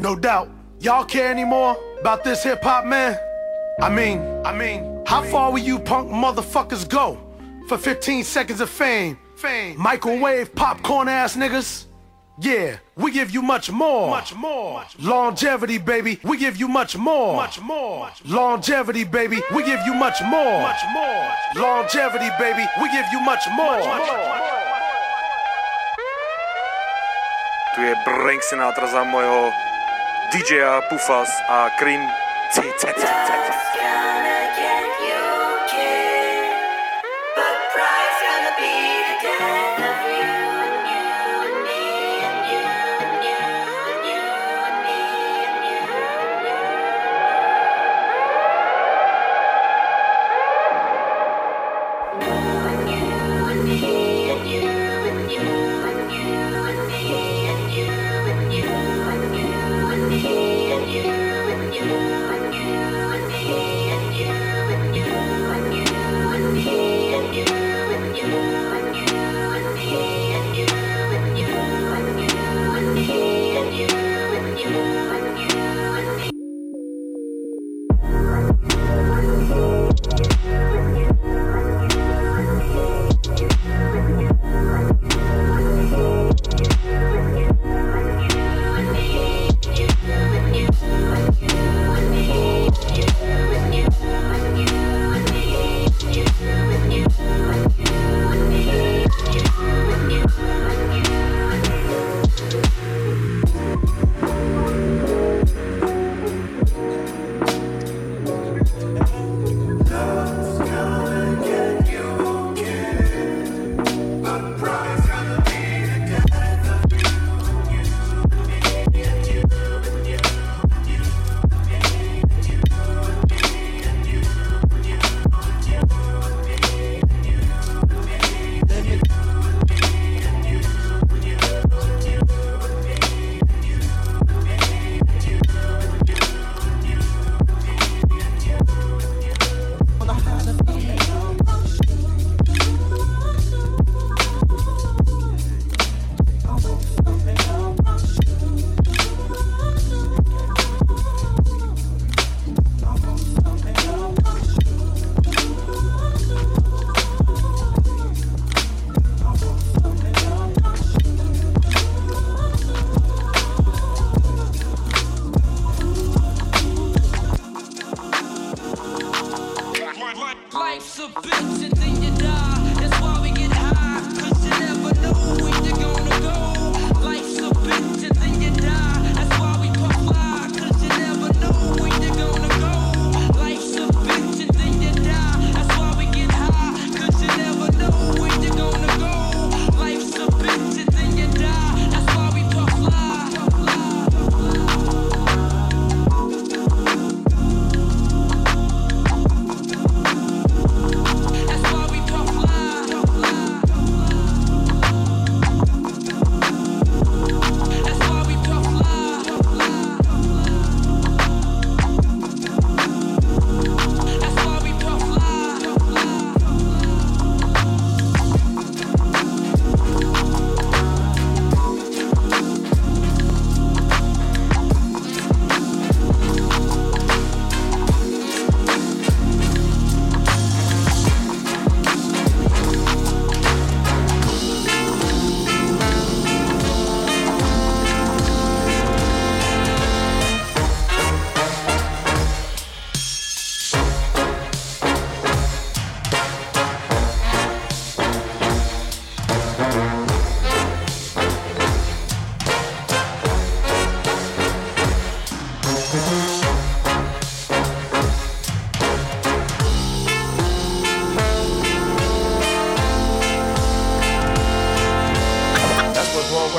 No doubt. Y'all care anymore about this hip hop, man? I mean, I mean, how far will you punk motherfuckers go for 15 seconds of fame? Fame. Microwave popcorn ass niggas? Yeah, we give you much more. Much more. Longevity, baby. We give you much more. Much more. Longevity, baby. We give you much more. Much more. Longevity, baby. We give you much more. Tu je Brank Sinatra za mojho DJ-a Pufas a Cream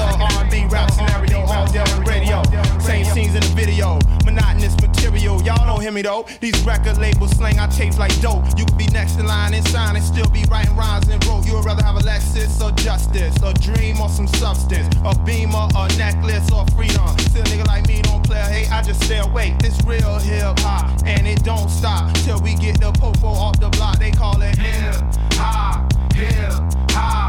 R&B rap scenario all day on the radio. Same scenes in the video, monotonous material. Y'all don't hear me though. These record labels slang I tape like dope. You could be next in line and sign and still be writing rhymes and rope. You would rather have a Lexus or justice, a dream or some substance, a beamer, a necklace or freedom. Still nigga like me don't play hate. I just stay awake. This real hip hop and it don't stop till we get the popo off the block. They call it hip hop, hip hop.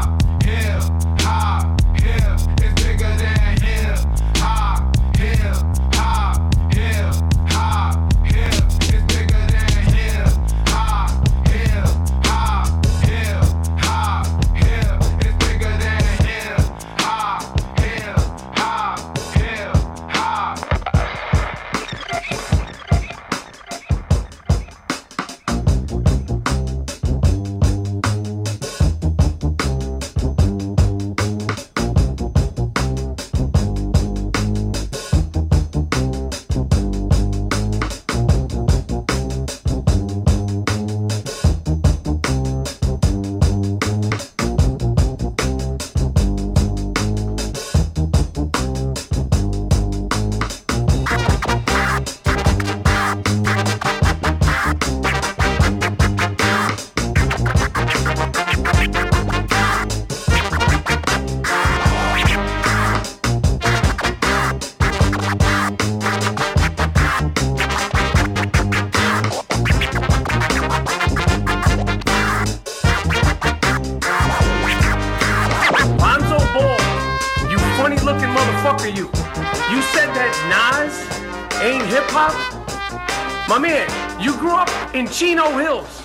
In Hills.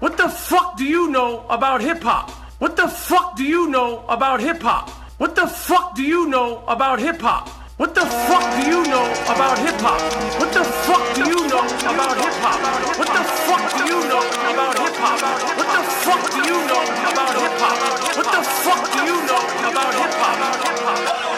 What the fuck do you know about hip hop? What the fuck do you know about hip hop? What the fuck do you know about hip hop? What the fuck do you know about hip hop? What the fuck do you know about hip hop? What the fuck do you know about hip hop? What the fuck do you know about hip hop? What the fuck do you know about hip hop?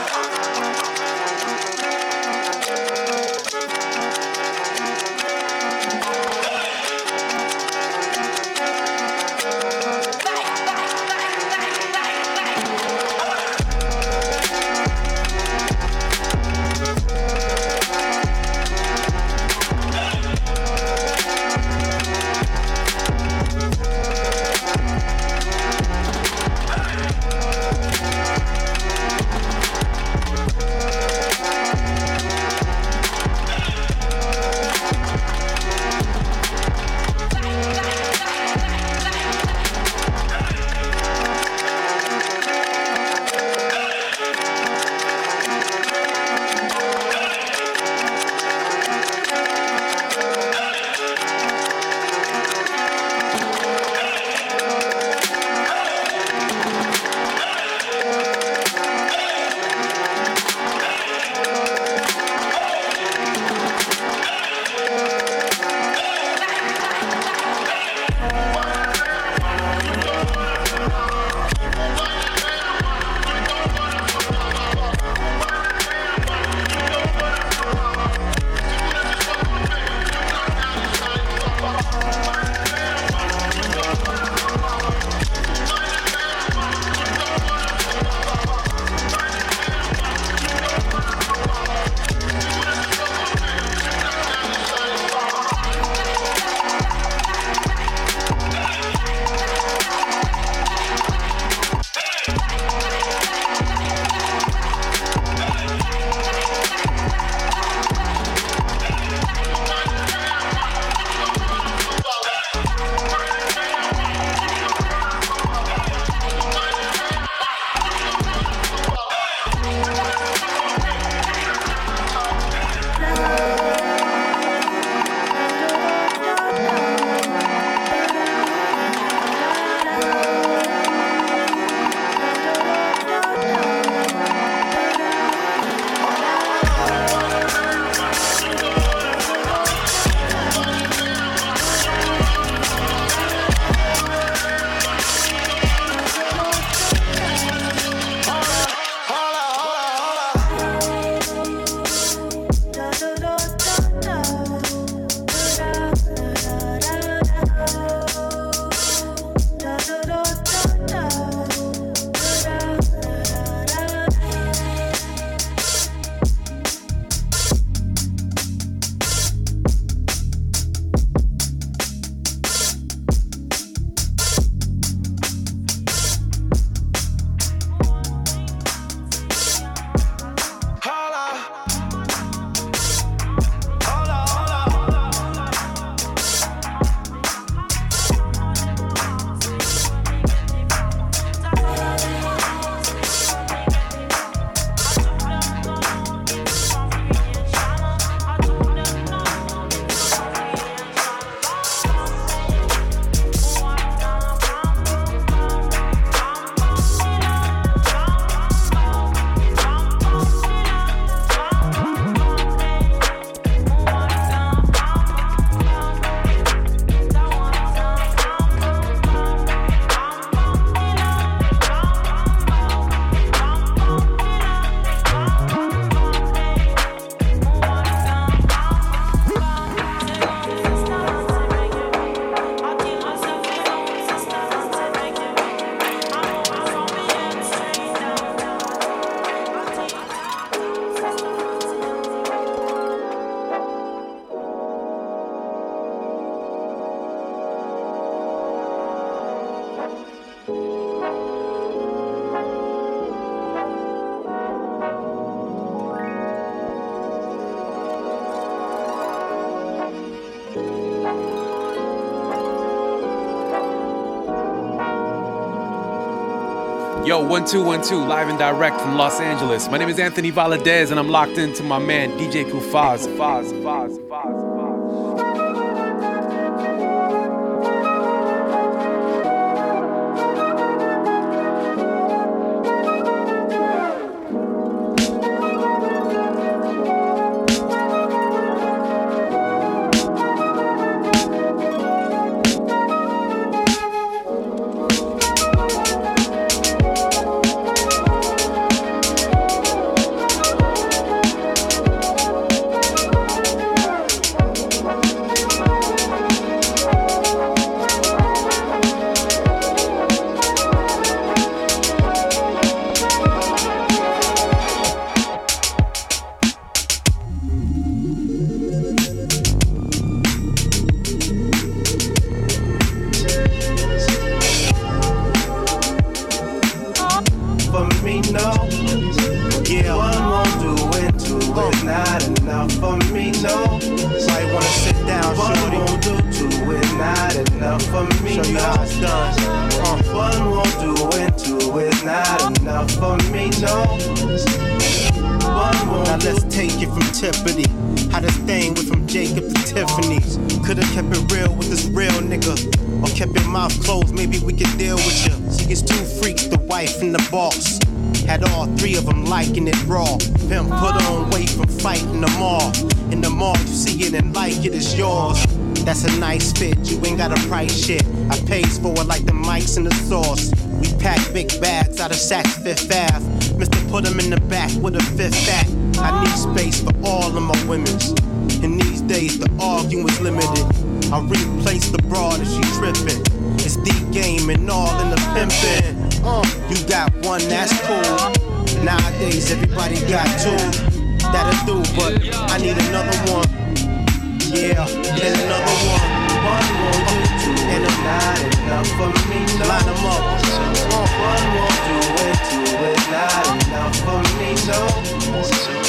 1212, live and direct from Los Angeles. My name is Anthony Valadez, and I'm locked into my man, DJ Kufaz. boss. Had all three of them liking it raw. Them put on weight from fighting them all. And the mall, you see it and like it's yours. That's a nice fit, you ain't got a price shit. I pays for it like the mics and the sauce. We pack big bags out of Saks Fifth Ave. Mr. Put 'em in the back with a fifth back. I need space for all of my women's. In these days the arguing is limited. I replace the broad if she trippin'. It's the game and all in the pimpin'. Uh, you got one, that's cool. Nowadays, everybody got two. That'll do, but I need another one. Yeah, there's another one. One will do two, and I'm not enough for me. No. Line them up. Uh, one won't do it, two is not enough for me. No.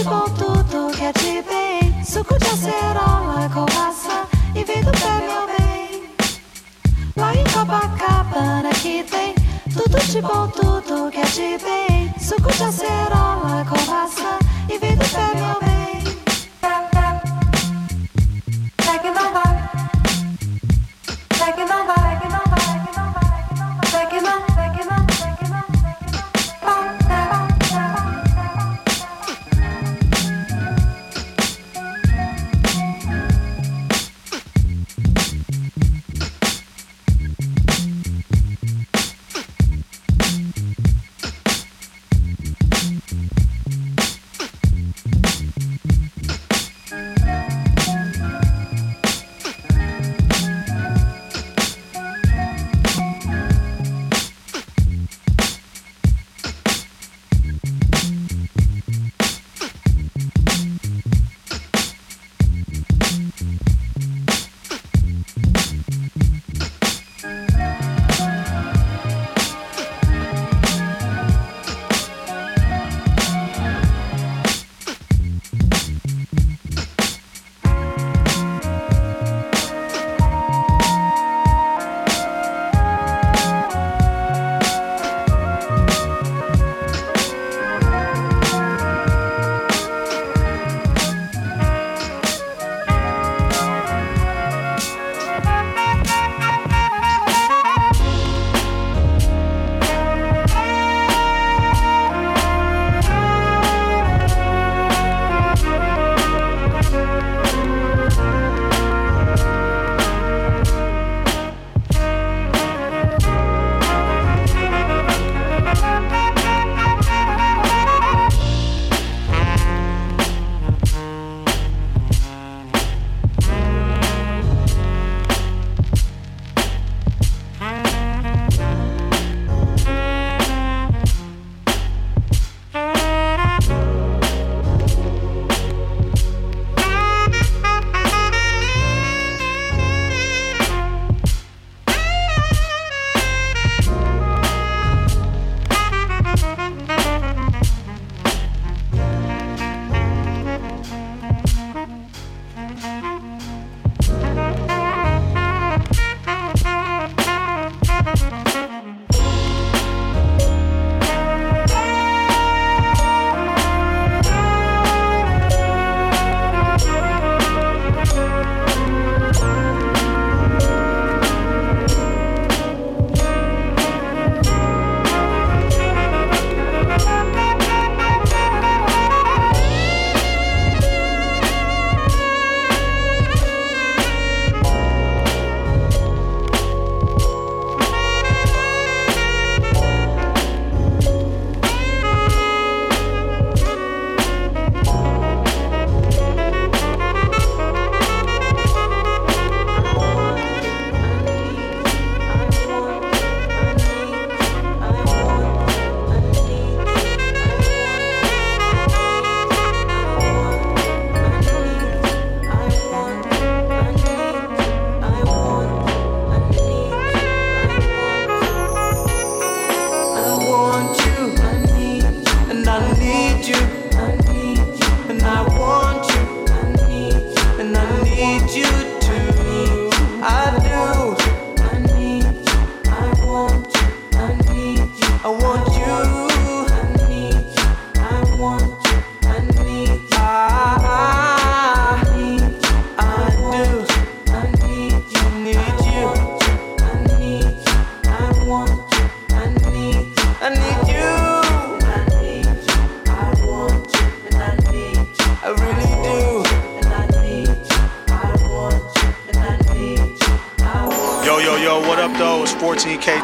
De bom, tudo que é de bem. Suco de acerola com maçã e vem do pé, meu bem. Lá em Copacabana que tem tudo de bom, tudo que é de bem. Suco de acerola com maçã e vem do pé, meu bem.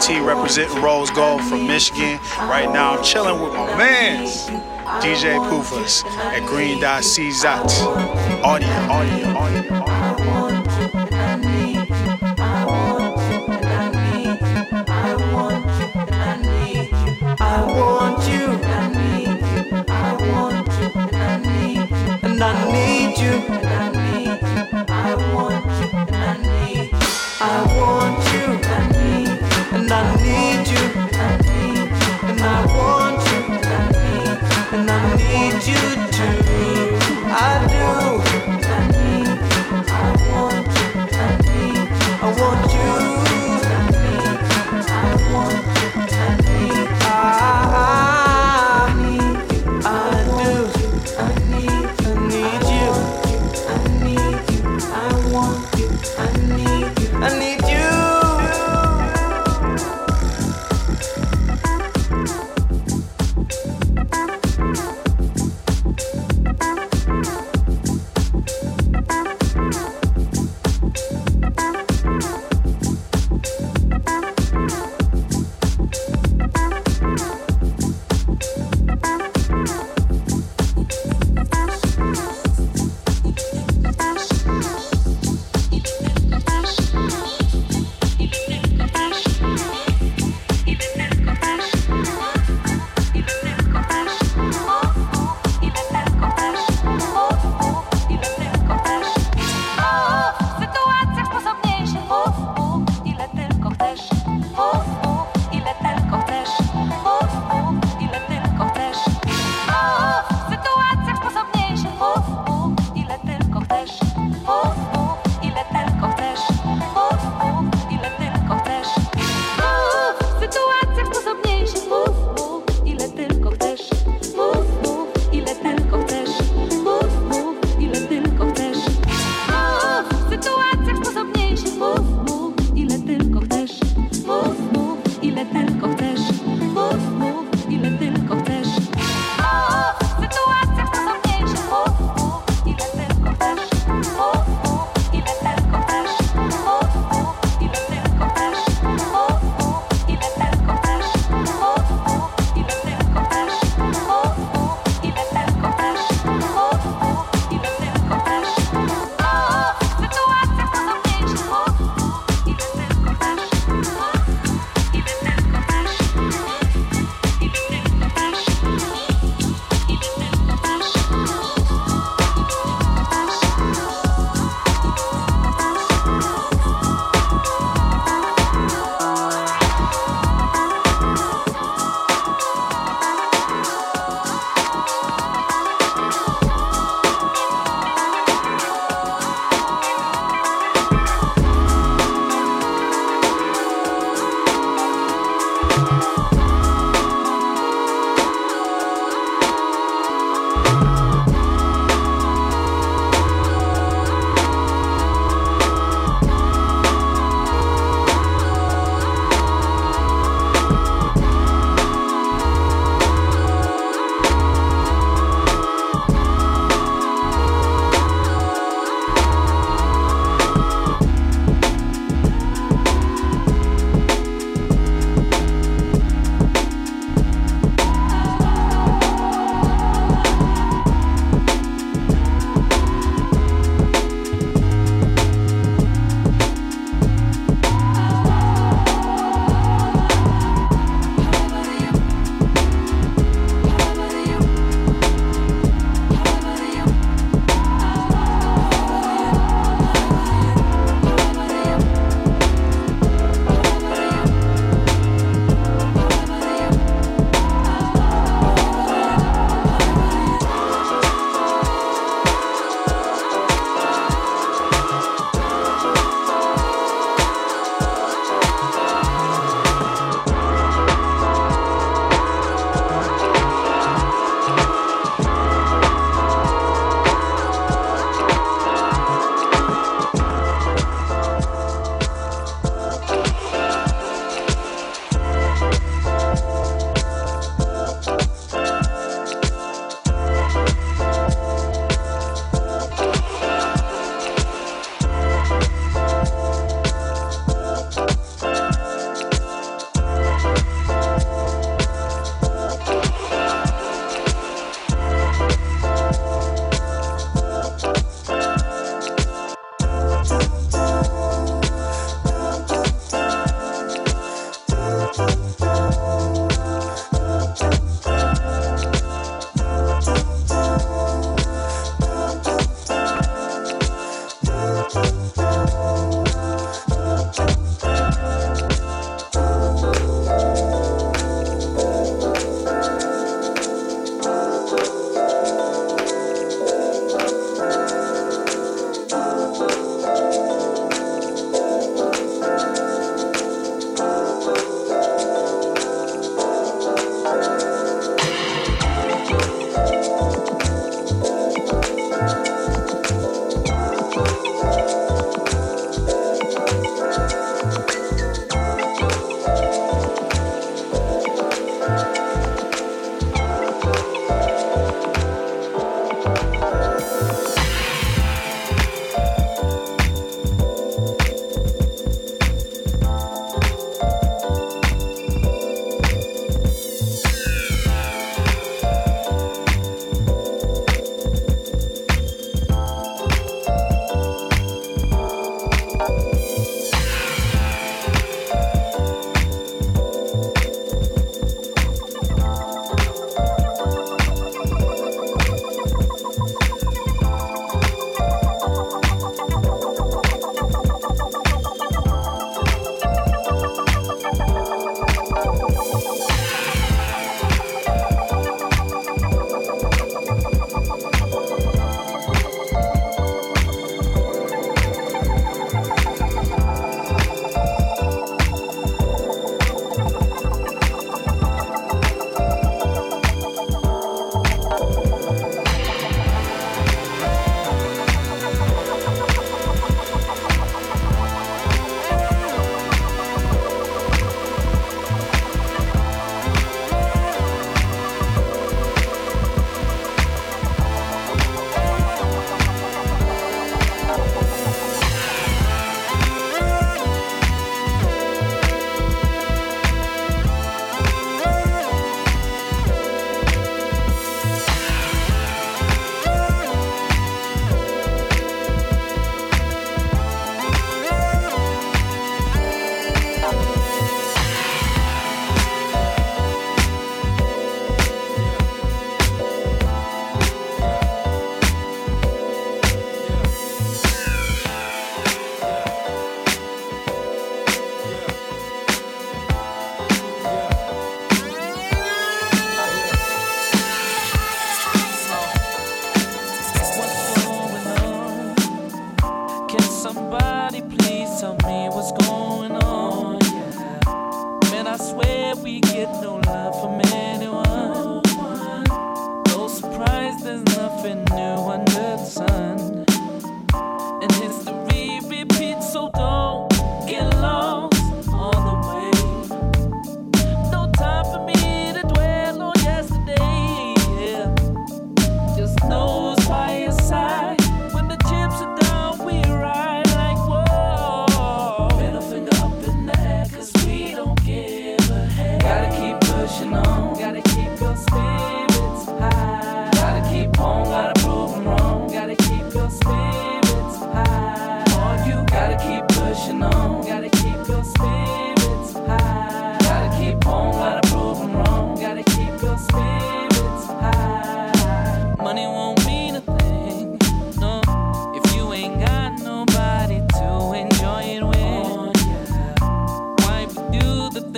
14KT representing Rose Gold from Michigan. Right now, I'm chilling with my mans, DJ Poofas at Green Dot CZAT. Audio, audio, audio, audio.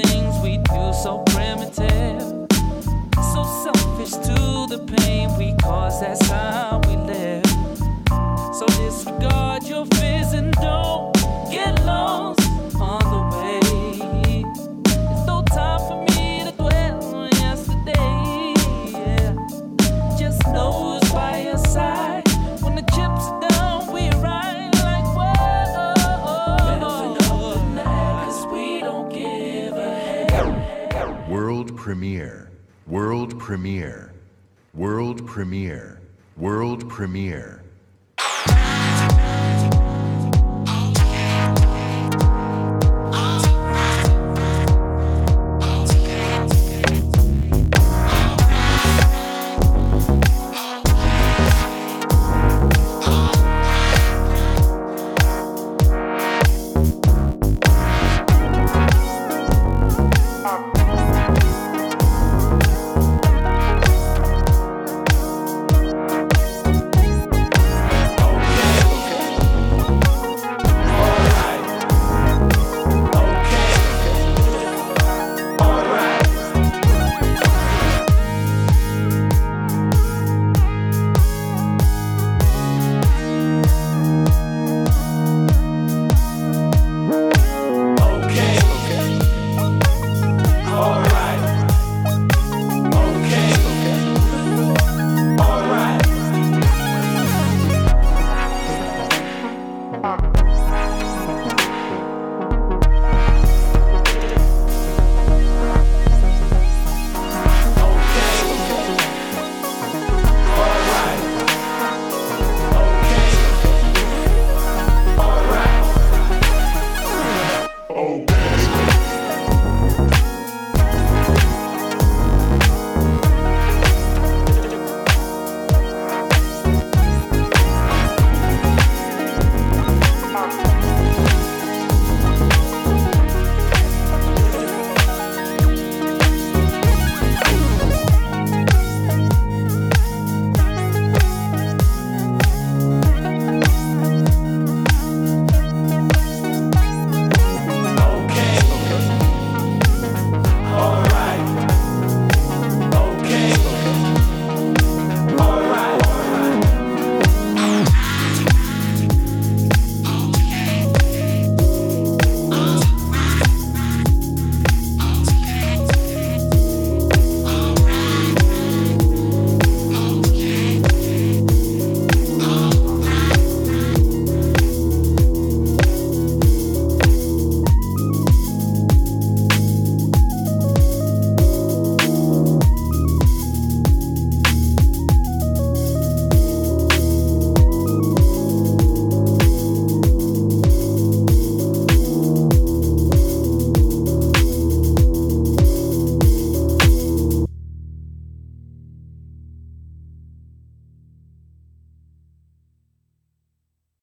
things we do so primitive, so selfish to the pain we cause at time. premiere, world premiere, world premiere, world premiere.